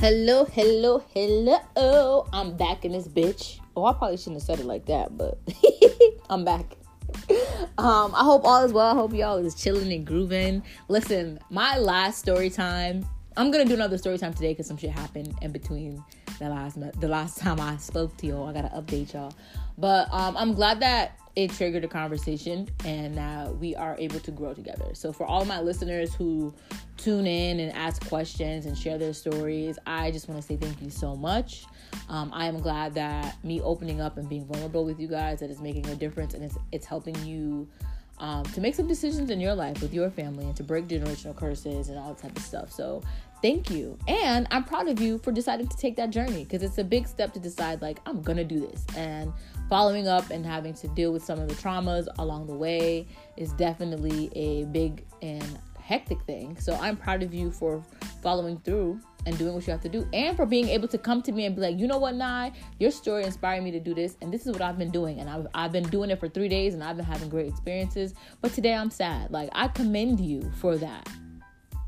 Hello, hello, hello. I'm back in this bitch. Oh, I probably shouldn't have said it like that, but I'm back. Um, I hope all is well. I hope y'all is chilling and grooving. Listen, my last story time. I'm gonna do another story time today because some shit happened in between the last the last time I spoke to y'all. I gotta update y'all, but um, I'm glad that it triggered a conversation and now we are able to grow together. So for all my listeners who tune in and ask questions and share their stories, I just want to say thank you so much. Um, I am glad that me opening up and being vulnerable with you guys that is making a difference and it's it's helping you um, to make some decisions in your life with your family and to break generational curses and all that type of stuff. So thank you. And I'm proud of you for deciding to take that journey because it's a big step to decide, like, I'm gonna do this. And following up and having to deal with some of the traumas along the way is definitely a big and hectic thing. So I'm proud of you for following through and doing what you have to do and for being able to come to me and be like, you know what, Nye, your story inspired me to do this and this is what I've been doing. And I've, I've been doing it for three days and I've been having great experiences. But today I'm sad. Like, I commend you for that.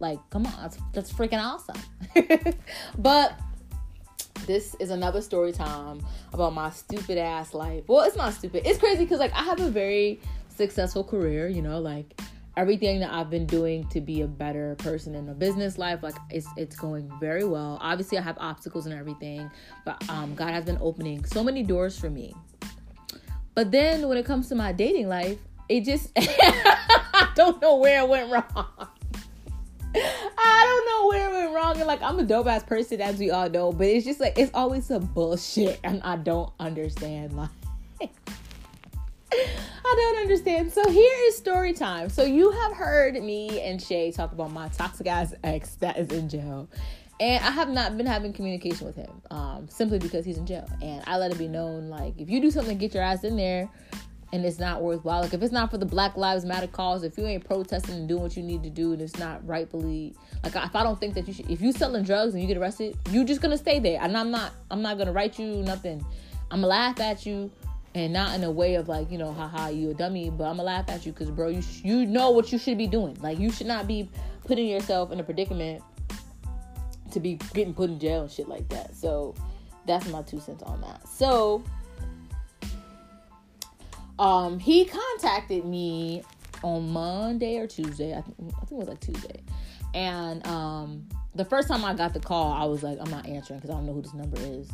Like, come on, that's, that's freaking awesome. but this is another story time about my stupid ass life. Well, it's not stupid. It's crazy because like I have a very successful career, you know, like everything that I've been doing to be a better person in a business life, like it's it's going very well. Obviously, I have obstacles and everything, but um, God has been opening so many doors for me. But then when it comes to my dating life, it just I don't know where it went wrong. I don't know where it went wrong. And like I'm a dope ass person, as we all know, but it's just like it's always some bullshit, and I don't understand. Like I don't understand. So here is story time. So you have heard me and Shay talk about my toxic ass ex that is in jail. And I have not been having communication with him, um, simply because he's in jail. And I let it be known, like, if you do something, get your ass in there, and it's not worthwhile. Like, if it's not for the Black Lives Matter cause, if you ain't protesting and doing what you need to do, and it's not rightfully, like, if I don't think that you should, if you selling drugs and you get arrested, you're just gonna stay there. And I'm not, I'm not gonna write you nothing. I'm gonna laugh at you and not in a way of like you know haha you a dummy but i'm gonna laugh at you because bro you sh- you know what you should be doing. Like you should not be putting yourself in a predicament to be getting put in jail and shit like that. So that's my two cents on that. So um he contacted me on monday or tuesday. I think, I think it was like tuesday. And um the first time i got the call i was like i'm not answering because i don't know who this number is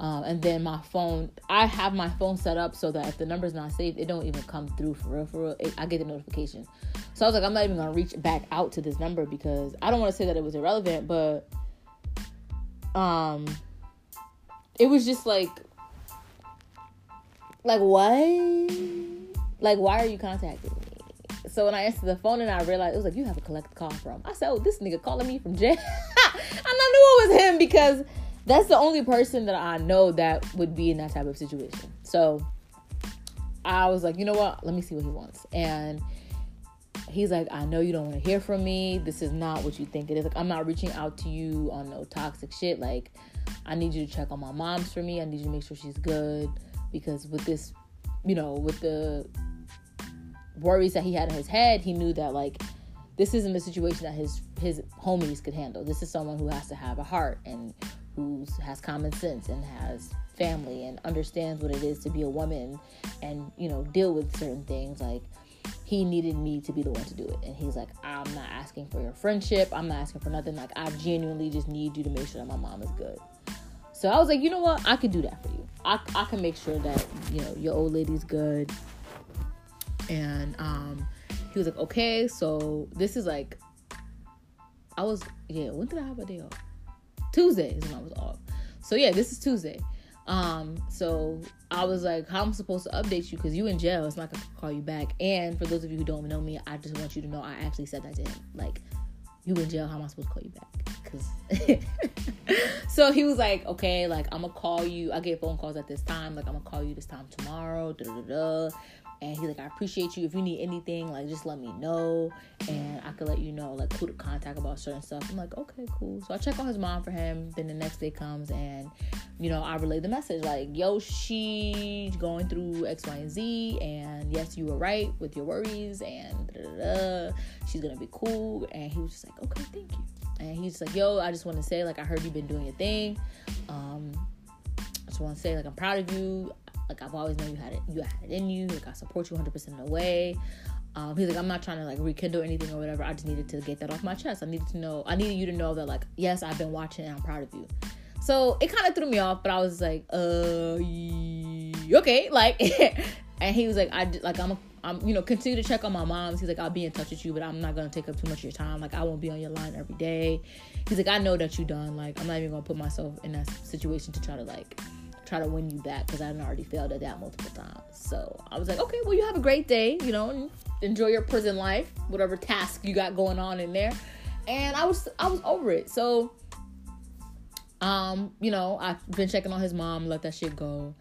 um, and then my phone, I have my phone set up so that if the number's not saved, it don't even come through for real. For real, it, I get the notification. So I was like, I'm not even gonna reach back out to this number because I don't want to say that it was irrelevant, but um, it was just like, like what? Like why are you contacting me? So when I answered the phone and I realized it was like you have a collect call from. I said, oh, this nigga calling me from jail. and I knew it was him because that's the only person that I know that would be in that type of situation. So I was like, you know what? Let me see what he wants. And he's like, I know you don't want to hear from me. This is not what you think it is. Like, I'm not reaching out to you on no toxic shit. Like, I need you to check on my mom's for me. I need you to make sure she's good. Because with this, you know, with the worries that he had in his head, he knew that, like, this isn't a situation that his his homies could handle. This is someone who has to have a heart and who has common sense and has family and understands what it is to be a woman and you know deal with certain things like he needed me to be the one to do it. And he's like i'm not asking for your friendship. I'm not asking for nothing. Like i genuinely just need you to make sure that my mom is good. So i was like you know what? I could do that for you. I, I can make sure that you know your old lady's good. And um he was like okay so this is like i was yeah when did i have a day off Tuesday is when I was off. So yeah, this is Tuesday. Um, so I was like, how am I supposed to update you? Because you in jail. It's not gonna call you back. And for those of you who don't know me, I just want you to know I actually said that to him. Like, you in jail, how am I supposed to call you back? Because so he was like, okay, like I'm gonna call you. I get phone calls at this time. Like I'm gonna call you this time tomorrow. Da da da. And he's like, I appreciate you. If you need anything, like just let me know. And I could let you know like who to contact about certain stuff. I'm like, okay, cool. So I check on his mom for him. Then the next day comes and you know, I relay the message like, yo, she's going through X, Y, and Z. And yes, you were right with your worries and she's gonna be cool. And he was just like, okay, thank you. and he's like, "Yo, I just want to say, like, I heard you've been doing your thing. Um, I just want to say, like, I'm proud of you. Like, I've always known you had it, you had it in you. Like, I support you 100 percent of the way." Um, he's like, I'm not trying to like rekindle anything or whatever. I just needed to get that off my chest. I needed to know. I needed you to know that like, yes, I've been watching and I'm proud of you. So it kind of threw me off, but I was like, uh, okay, like, and he was like, I like I'm a, I'm you know continue to check on my moms. He's like, I'll be in touch with you, but I'm not gonna take up too much of your time. Like I won't be on your line every day. He's like, I know that you done. Like I'm not even gonna put myself in that situation to try to like try to win you back because I already failed at that multiple times. So I was like, okay, well you have a great day, you know, enjoy your prison life, whatever task you got going on in there. And I was I was over it. So um, you know, I've been checking on his mom, let that shit go.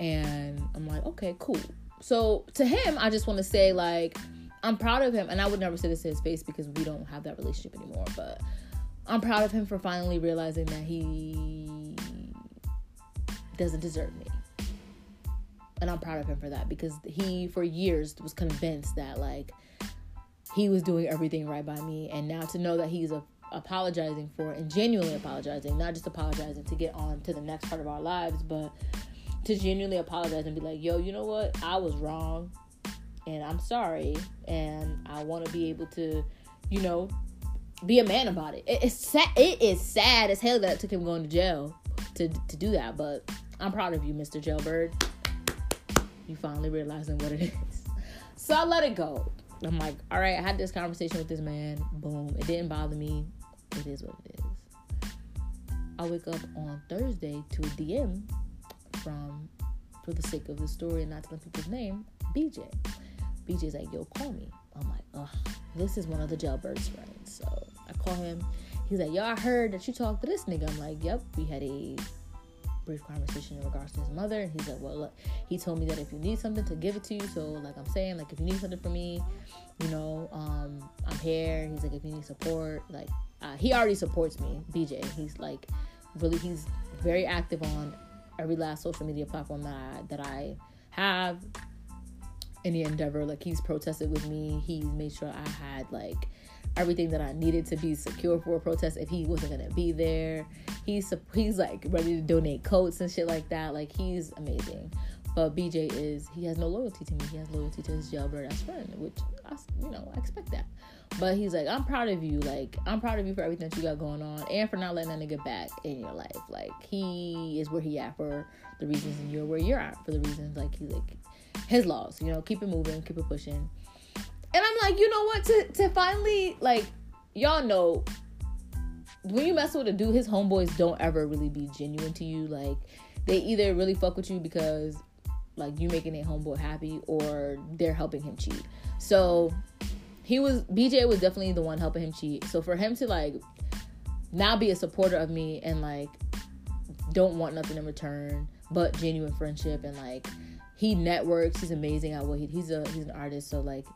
And I'm like, okay, cool. So to him, I just want to say, like, I'm proud of him. And I would never say this to his face because we don't have that relationship anymore. But I'm proud of him for finally realizing that he doesn't deserve me. And I'm proud of him for that because he, for years, was convinced that, like, he was doing everything right by me. And now to know that he's a apologizing for and genuinely apologizing, not just apologizing to get on to the next part of our lives, but to genuinely apologize and be like, yo, you know what? I was wrong and I'm sorry and I want to be able to, you know, be a man about it. It's sad. It is sad as hell that it took him going to jail to to do that, but I'm proud of you, Mr. Jailbird. You finally realizing what it is. So I let it go. I'm like, all right, I had this conversation with this man. Boom. It didn't bother me it is what it is. I wake up on Thursday to a DM from, for the sake of the story and not telling people's name, BJ. BJ's like, yo, call me. I'm like, ugh, this is one of the jailbird's friends. So I call him. He's like, I heard that you talked to this nigga. I'm like, yep, we had a brief conversation in regards to his mother. And he's like, well, look, he told me that if you need something to give it to you. So, like I'm saying, like if you need something from me, you know, um, I'm here. He's like, if you need support, like uh, he already supports me, BJ. He's like really he's very active on every last social media platform that I, that I have. Any endeavor, like he's protested with me. He's made sure I had like everything that I needed to be secure for a protest if he wasn't gonna be there. He's he's like ready to donate coats and shit like that. Like he's amazing. But BJ is he has no loyalty to me. He has loyalty to his jailbird as friend, which I you know I expect that. But he's like, I'm proud of you. Like, I'm proud of you for everything that you got going on and for not letting that nigga back in your life. Like, he is where he at for the reasons and you're where you're at for the reasons like he like his laws, you know, keep it moving, keep it pushing. And I'm like, you know what? To to finally like y'all know when you mess with a dude, his homeboys don't ever really be genuine to you. Like they either really fuck with you because like you making a homeboy happy or they're helping him cheat. So he was BJ was definitely the one helping him cheat. So for him to like now be a supporter of me and like don't want nothing in return but genuine friendship and like he networks. He's amazing at what he he's a he's an artist. So like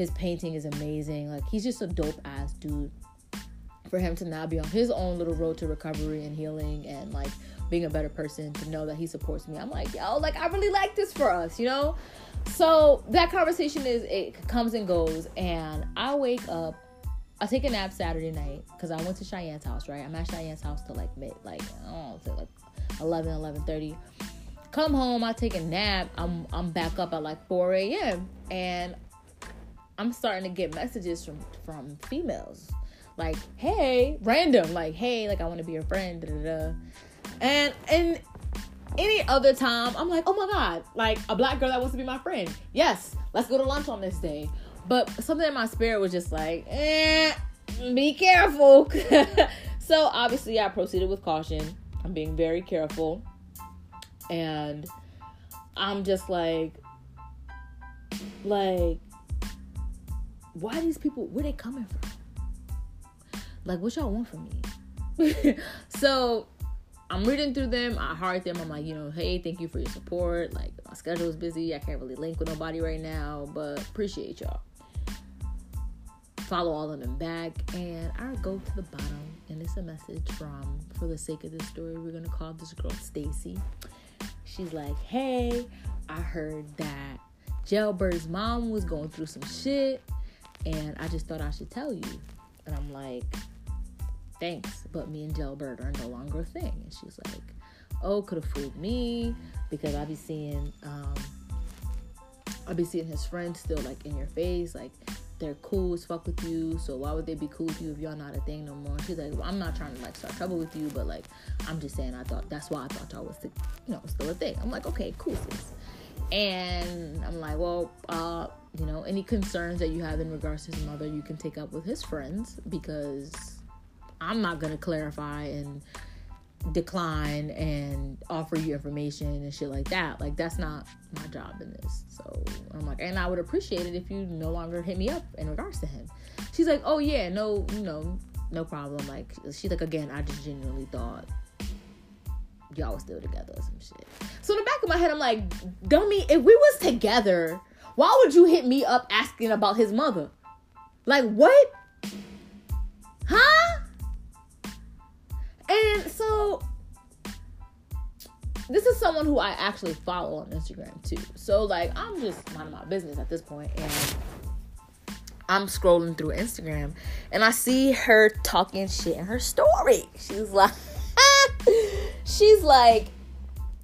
his painting is amazing. Like he's just a dope ass dude. For him to now be on his own little road to recovery and healing and like being a better person to know that he supports me. I'm like, yo, like I really like this for us, you know? So that conversation is it comes and goes, and I wake up. I take a nap Saturday night because I went to Cheyenne's house. Right, I'm at Cheyenne's house till like mid, like I don't know, like 11, 11:30. Come home, I take a nap. I'm I'm back up at like 4 a.m. and I'm starting to get messages from from females like, hey, random, like, hey, like I want to be your friend, da da. And and any other time, I'm like, oh my God, like a black girl that wants to be my friend. Yes, let's go to lunch on this day. But something in my spirit was just like, eh, be careful. so obviously, I proceeded with caution. I'm being very careful. And I'm just like, like, why these people, where they coming from? Like, what y'all want from me? so I'm reading through them. I heart them. I'm like, you know, hey, thank you for your support. Like, my schedule is busy. I can't really link with nobody right now, but appreciate y'all. Follow all of them back, and I go to the bottom, and it's a message from, for the sake of this story, we're gonna call this girl Stacy. She's like, hey, I heard that Jailbird's mom was going through some shit, and I just thought I should tell you. And I'm like, thanks, but me and Jailbird are no longer a thing. And she's like, oh, could have fooled me because I be seeing, um, I be seeing his friends still like in your face, like they're cool as fuck with you. So why would they be cool with you if y'all not a thing no more? she's like, well, I'm not trying to like start trouble with you, but like I'm just saying I thought that's why I thought y'all was the, you know still a thing. I'm like, okay, cool, sis. And I'm like, well, uh, you know, any concerns that you have in regards to his mother, you can take up with his friends because I'm not gonna clarify and decline and offer you information and shit like that. Like that's not my job in this. So I'm like, and I would appreciate it if you no longer hit me up in regards to him. She's like, oh yeah, no, you know, no problem. Like she's like, again, I just genuinely thought y'all was still together or some shit. So in the back of my head, I'm like, dummy, if we was together, why would you hit me up asking about his mother? Like what? Huh? And so this is someone who I actually follow on Instagram too. So like I'm just minding my business at this point and I'm scrolling through Instagram and I see her talking shit in her story. She's like she's like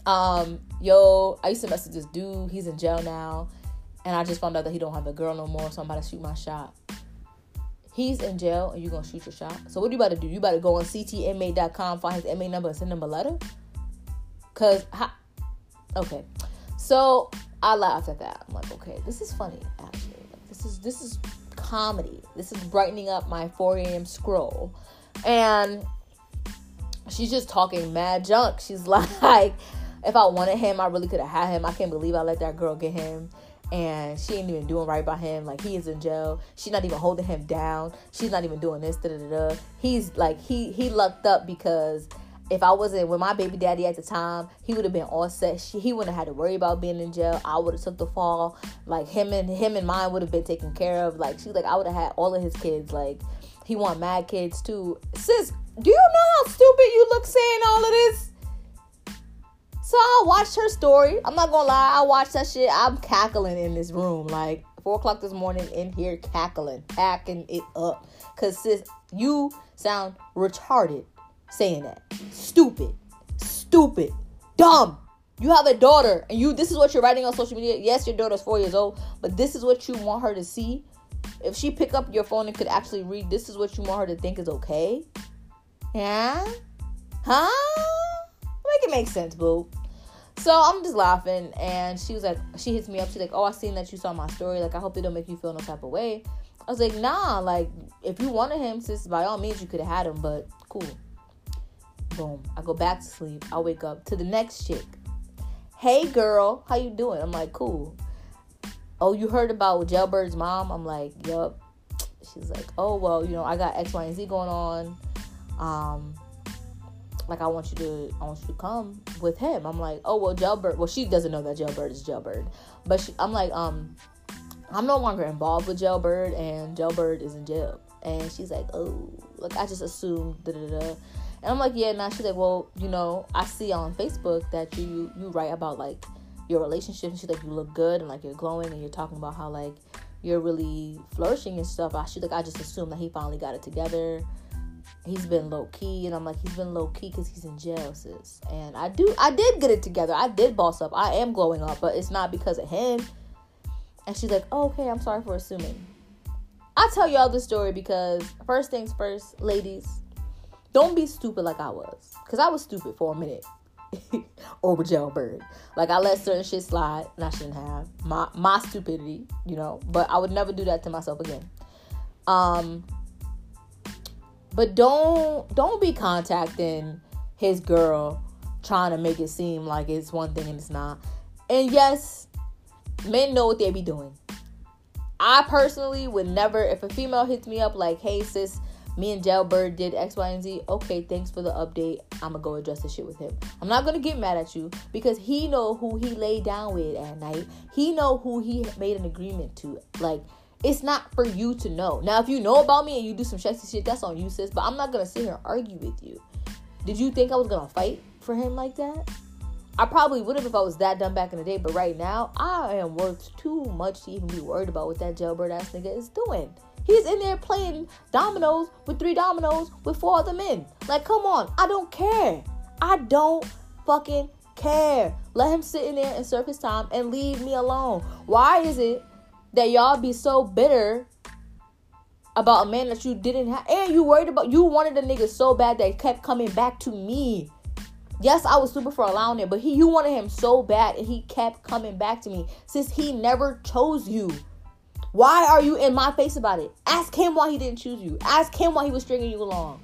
um yo, I used to message this dude, he's in jail now, and I just found out that he don't have a girl no more, so I'm about to shoot my shot he's in jail and you're gonna shoot your shot. So what are you about to do? You about to go on ctma.com, find his MA number, and send him a letter? Cause ha- okay, so I laughed at that. I'm like, okay, this is funny actually. This is this is comedy. This is brightening up my 4 a.m. scroll, and she's just talking mad junk. She's like, if I wanted him, I really could have had him. I can't believe I let that girl get him and she ain't even doing right by him. Like he is in jail. She's not even holding him down. She's not even doing this. Da da da. He's like he he lucked up because if I wasn't with my baby daddy at the time, he would have been all set. She, he wouldn't have had to worry about being in jail. I would have took the fall. Like him and him and mine would have been taken care of. Like she's like I would have had all of his kids. Like he want mad kids too. Sis, do you know how stupid you look saying all of this? So I watched her story. I'm not gonna lie, I watched that shit. I'm cackling in this room, like four o'clock this morning in here cackling, packing it up. Cause sis, you sound retarded saying that. Stupid, stupid, dumb. You have a daughter, and you this is what you're writing on social media. Yes, your daughter's four years old, but this is what you want her to see. If she pick up your phone and could actually read, this is what you want her to think is okay. Yeah, huh? Make it make sense, boo. So I'm just laughing, and she was like, she hits me up. She's like, "Oh, I seen that you saw my story. Like, I hope it don't make you feel no type of way." I was like, "Nah, like, if you wanted him, sis, by all means, you could have had him, but cool." Boom. I go back to sleep. I wake up to the next chick. Hey, girl, how you doing? I'm like, cool. Oh, you heard about Jailbird's mom? I'm like, yup. She's like, oh well, you know, I got X, Y, and Z going on. Um, like I want you to I want you to come with him. I'm like, oh well Jailbird well she doesn't know that Jailbird is Jailbird. But she, I'm like, um I'm no longer involved with Jailbird and Jailbird is in jail. And she's like, Oh, like I just assumed da da da and I'm like, Yeah, now she's like, Well, you know, I see on Facebook that you you write about like your relationship and she's like you look good and like you're glowing and you're talking about how like you're really flourishing and stuff. I she's like I just assumed that he finally got it together he's been low key, and I'm like, he's been low key because he's in jail, sis. And I do, I did get it together. I did boss up. I am glowing up, but it's not because of him. And she's like, oh, okay, I'm sorry for assuming. I tell y'all this story because first things first, ladies, don't be stupid like I was, because I was stupid for a minute. over jailbird. Like I let certain shit slide and I shouldn't have. My my stupidity, you know, but I would never do that to myself again. Um but don't don't be contacting his girl trying to make it seem like it's one thing and it's not. And yes, men know what they be doing. I personally would never, if a female hits me up like, hey sis, me and Jailbird did X, Y, and Z. Okay, thanks for the update. I'ma go address the shit with him. I'm not gonna get mad at you because he know who he laid down with at night. He know who he made an agreement to. Like it's not for you to know. Now, if you know about me and you do some sexy shit, that's on you, sis. But I'm not gonna sit here and argue with you. Did you think I was gonna fight for him like that? I probably would have if I was that dumb back in the day. But right now, I am worth too much to even be worried about what that jailbird ass nigga is doing. He's in there playing dominoes with three dominoes with four other men. Like, come on. I don't care. I don't fucking care. Let him sit in there and serve his time and leave me alone. Why is it that y'all be so bitter about a man that you didn't have and you worried about you wanted a nigga so bad that kept coming back to me. Yes i was super for allowing it but he you wanted him so bad and he kept coming back to me since he never chose you. Why are you in my face about it? Ask him why he didn't choose you. Ask him why he was stringing you along.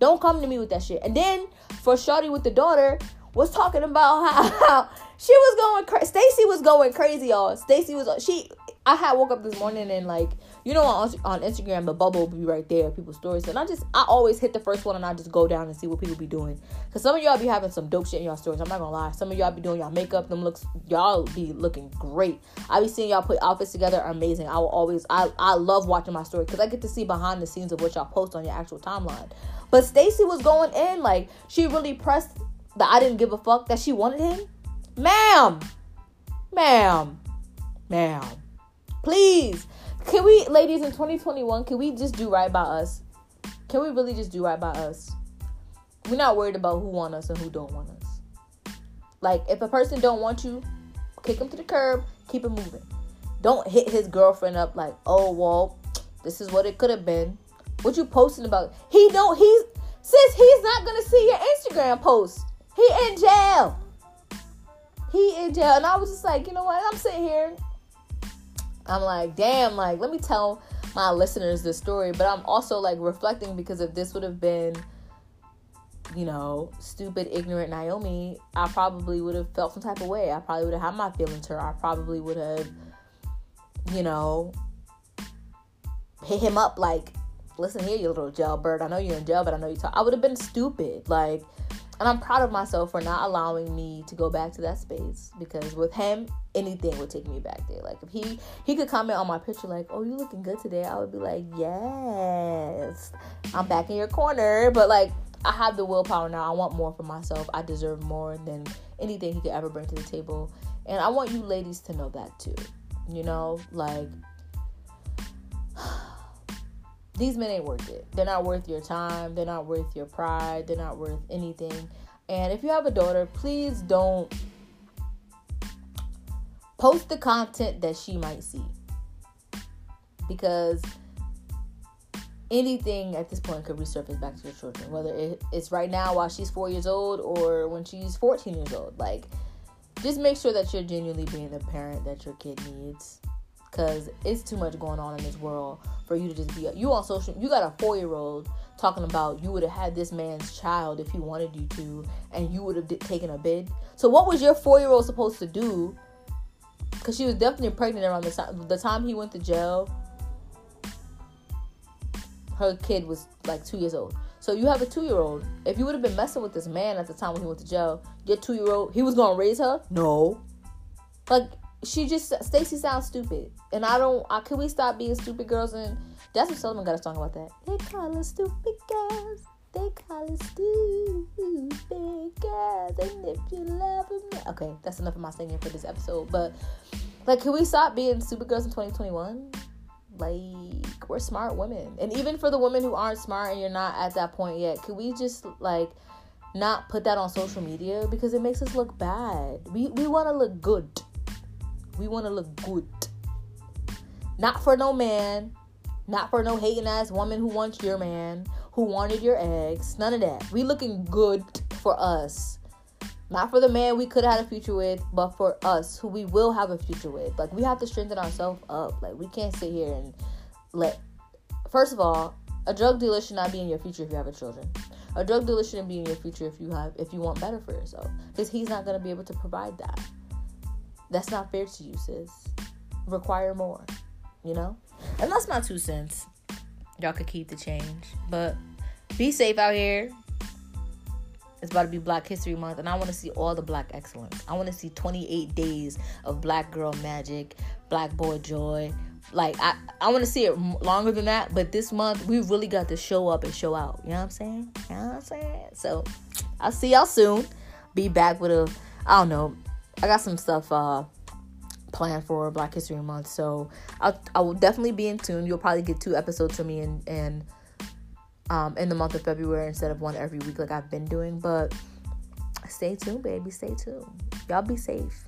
Don't come to me with that shit. And then for shorty with the daughter was talking about how, she was going crazy stacy was going crazy y'all. Stacy was she I had woke up this morning and like you know on, on Instagram the bubble be right there people's stories and I just I always hit the first one and I just go down and see what people be doing. Because some of y'all be having some dope shit in y'all stories I'm not gonna lie. Some of y'all be doing y'all makeup them looks y'all be looking great. I be seeing y'all put outfits together amazing. I will always I I love watching my story because I get to see behind the scenes of what y'all post on your actual timeline. But Stacy was going in like she really pressed that I didn't give a fuck that she wanted him ma'am ma'am ma'am Please. Can we, ladies, in 2021, can we just do right by us? Can we really just do right by us? We're not worried about who want us and who don't want us. Like, if a person don't want you, kick him to the curb, keep it moving. Don't hit his girlfriend up like, oh, well, this is what it could have been. What you posting about? He don't, he's, sis, he's not gonna see your Instagram post. He in jail. He in jail. And I was just like, you know what? I'm sitting here I'm like, damn, like, let me tell my listeners this story. But I'm also like reflecting because if this would have been, you know, stupid, ignorant Naomi, I probably would have felt some type of way. I probably would have had my feelings hurt. I probably would have, you know, hit him up like, listen here, you little jailbird. I know you're in jail, but I know you talk. I would have been stupid. Like, and I'm proud of myself for not allowing me to go back to that space because with him, anything would take me back there. Like if he he could comment on my picture like, "Oh, you looking good today," I would be like, "Yes, I'm back in your corner." But like I have the willpower now. I want more for myself. I deserve more than anything he could ever bring to the table, and I want you ladies to know that too. You know, like these men ain't worth it. They're not worth your time. They're not worth your pride. They're not worth anything. And if you have a daughter, please don't post the content that she might see. Because anything at this point could resurface back to your children, whether it's right now while she's four years old or when she's 14 years old. Like, just make sure that you're genuinely being the parent that your kid needs because it's too much going on in this world for you to just be you on social you got a four year old talking about you would have had this man's child if he wanted you to and you would have taken a bid so what was your four year old supposed to do? Because she was definitely pregnant around the time the time he went to jail. Her kid was like two years old. So you have a two year old if you would have been messing with this man at the time when he went to jail your two year old he was gonna raise her? No. Like she just Stacy sounds stupid, and I don't. I, can we stop being stupid girls? And Jazmine Sullivan got a song about that. They call us stupid girls. They call us stupid girls. And if you love me, okay, that's enough of my singing for this episode. But like, can we stop being stupid girls in 2021? Like, we're smart women, and even for the women who aren't smart and you're not at that point yet, can we just like? not put that on social media because it makes us look bad. We we want to look good. We want to look good. Not for no man. Not for no hating ass woman who wants your man, who wanted your eggs. None of that. We looking good for us. Not for the man we could have had a future with, but for us who we will have a future with. Like we have to strengthen ourselves up. Like we can't sit here and let first of all, a drug dealer should not be in your future if you have children. A drug dealer shouldn't be in your future if you have if you want better for yourself. Because he's not gonna be able to provide that. That's not fair to you, sis. Require more, you know? And that's my two cents. Y'all could keep the change. But be safe out here. It's about to be Black History Month, and I want to see all the black excellence. I want to see 28 days of black girl magic, black boy joy. Like, I, I want to see it longer than that, but this month we really got to show up and show out. You know what I'm saying? You know what I'm saying? So, I'll see y'all soon. Be back with a, I don't know, I got some stuff uh plan for Black History Month. So I'll, I will definitely be in tune. You'll probably get two episodes from me and and um, in the month of February instead of one every week like I've been doing. But stay tuned, baby. Stay tuned. Y'all be safe.